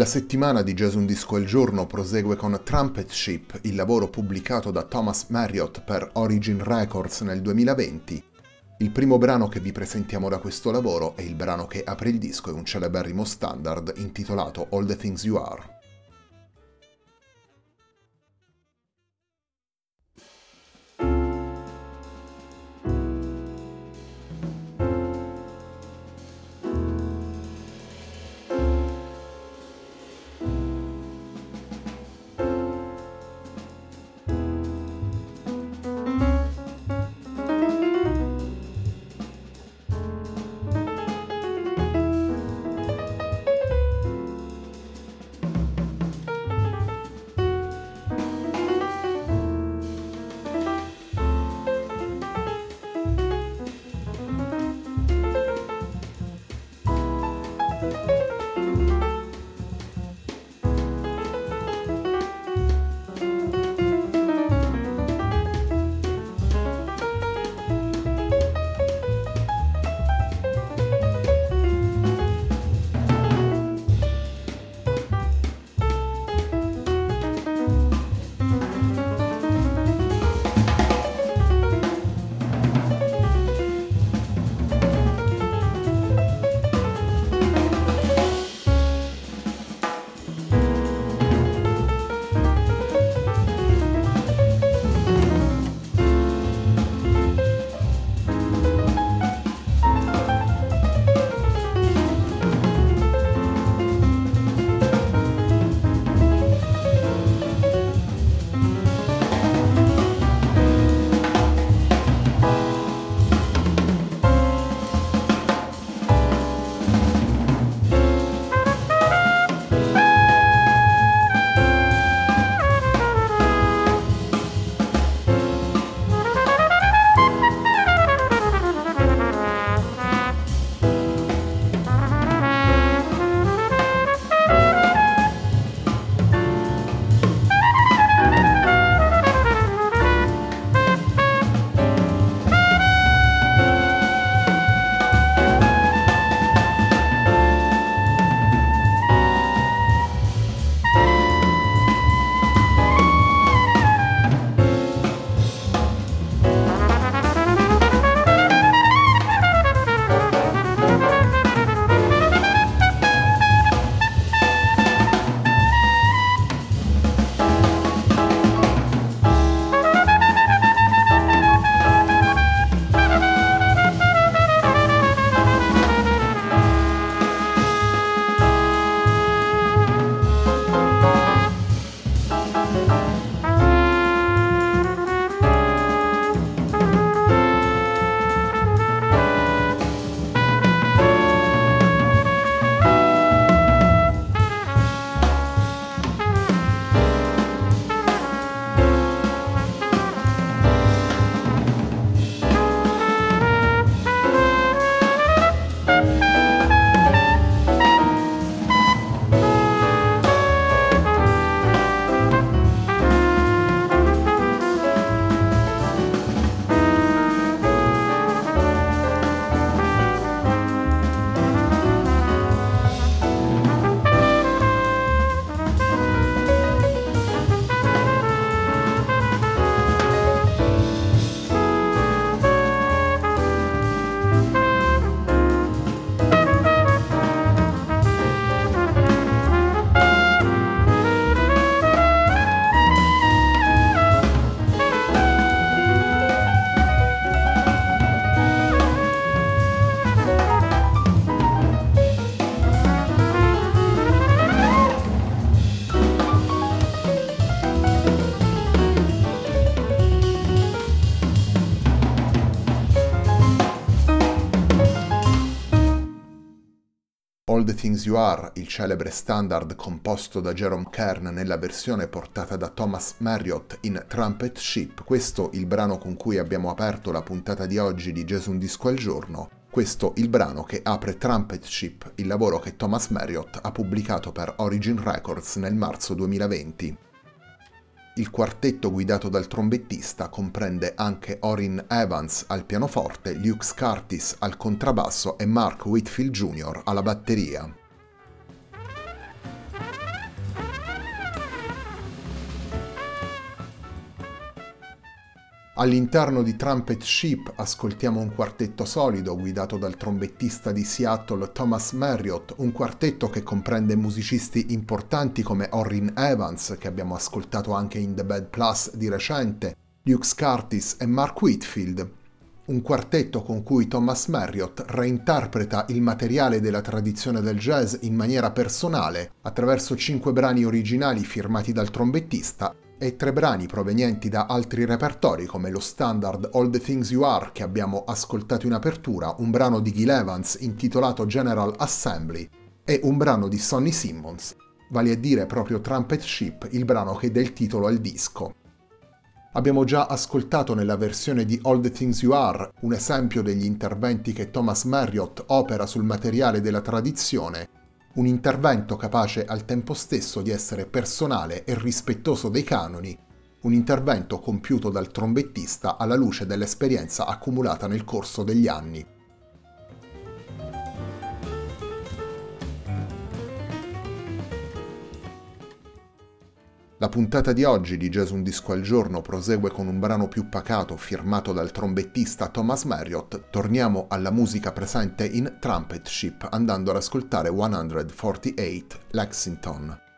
La settimana di Jazz Un Disco al Giorno prosegue con Trumpet Ship, il lavoro pubblicato da Thomas Marriott per Origin Records nel 2020. Il primo brano che vi presentiamo da questo lavoro è il brano che apre il disco e un celeberrimo standard intitolato All the Things You Are. Things You Are, il celebre standard composto da Jerome Kern nella versione portata da Thomas Marriott in Trumpet Ship, questo il brano con cui abbiamo aperto la puntata di oggi di Gesù un disco al giorno, questo il brano che apre Trumpet Ship, il lavoro che Thomas Marriott ha pubblicato per Origin Records nel marzo 2020. Il quartetto guidato dal trombettista comprende anche Orin Evans al pianoforte, Luke Curtis al contrabbasso e Mark Whitfield Jr. alla batteria. All'interno di Trumpet Ship ascoltiamo un quartetto solido guidato dal trombettista di Seattle Thomas Marriott, un quartetto che comprende musicisti importanti come Orrin Evans, che abbiamo ascoltato anche in The Bad Plus di recente, Luke Curtis e Mark Whitfield, un quartetto con cui Thomas Marriott reinterpreta il materiale della tradizione del jazz in maniera personale attraverso cinque brani originali firmati dal trombettista e tre brani provenienti da altri repertori come lo standard All the Things You Are che abbiamo ascoltato in apertura, un brano di Gil Evans intitolato General Assembly e un brano di Sonny Simmons, vale a dire proprio Trumpet Ship, il brano che dà il titolo al disco. Abbiamo già ascoltato nella versione di All the Things You Are un esempio degli interventi che Thomas Marriott opera sul materiale della tradizione un intervento capace al tempo stesso di essere personale e rispettoso dei canoni, un intervento compiuto dal trombettista alla luce dell'esperienza accumulata nel corso degli anni. La puntata di oggi di Jazz Un Disco al Giorno prosegue con un brano più pacato firmato dal trombettista Thomas Marriott. Torniamo alla musica presente in Trumpet Ship andando ad ascoltare 148 Lexington.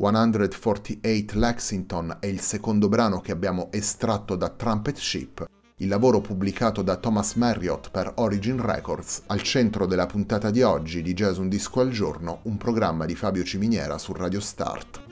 148 Lexington è il secondo brano che abbiamo estratto da Trumpet Ship, il lavoro pubblicato da Thomas Marriott per Origin Records, al centro della puntata di oggi di Jazz Un Disco al Giorno, un programma di Fabio Ciminiera su Radio Start.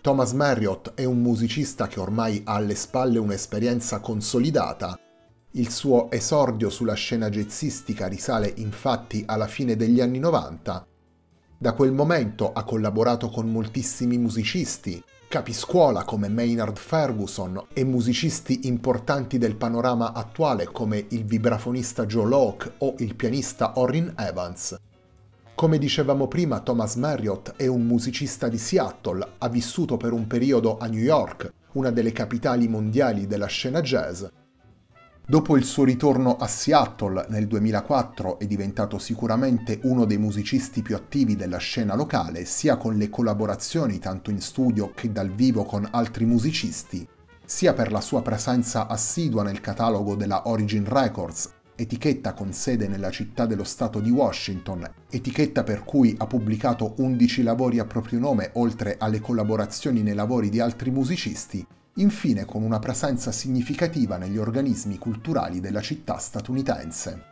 Thomas Marriott è un musicista che ormai ha alle spalle un'esperienza consolidata. Il suo esordio sulla scena jazzistica risale infatti alla fine degli anni 90. Da quel momento ha collaborato con moltissimi musicisti, capiscuola come Maynard Ferguson e musicisti importanti del panorama attuale come il vibrafonista Joe Locke o il pianista Orrin Evans. Come dicevamo prima, Thomas Marriott è un musicista di Seattle, ha vissuto per un periodo a New York, una delle capitali mondiali della scena jazz. Dopo il suo ritorno a Seattle nel 2004 è diventato sicuramente uno dei musicisti più attivi della scena locale, sia con le collaborazioni tanto in studio che dal vivo con altri musicisti, sia per la sua presenza assidua nel catalogo della Origin Records etichetta con sede nella città dello Stato di Washington, etichetta per cui ha pubblicato 11 lavori a proprio nome oltre alle collaborazioni nei lavori di altri musicisti, infine con una presenza significativa negli organismi culturali della città statunitense.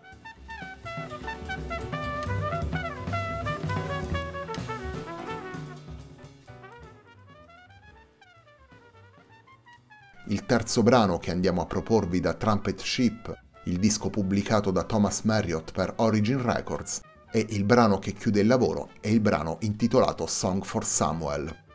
Il terzo brano che andiamo a proporvi da Trumpet Ship il disco pubblicato da Thomas Marriott per Origin Records, e il brano che chiude il lavoro è il brano intitolato Song for Samuel.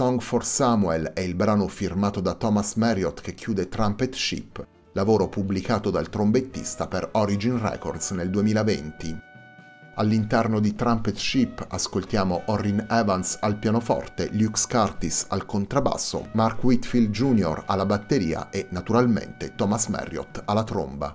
Song for Samuel è il brano firmato da Thomas Marriott che chiude Trumpet Ship, lavoro pubblicato dal trombettista per Origin Records nel 2020. All'interno di Trumpet Ship ascoltiamo Orrin Evans al pianoforte, Luke Curtis al contrabbasso, Mark Whitfield Jr. alla batteria e naturalmente Thomas Marriott alla tromba.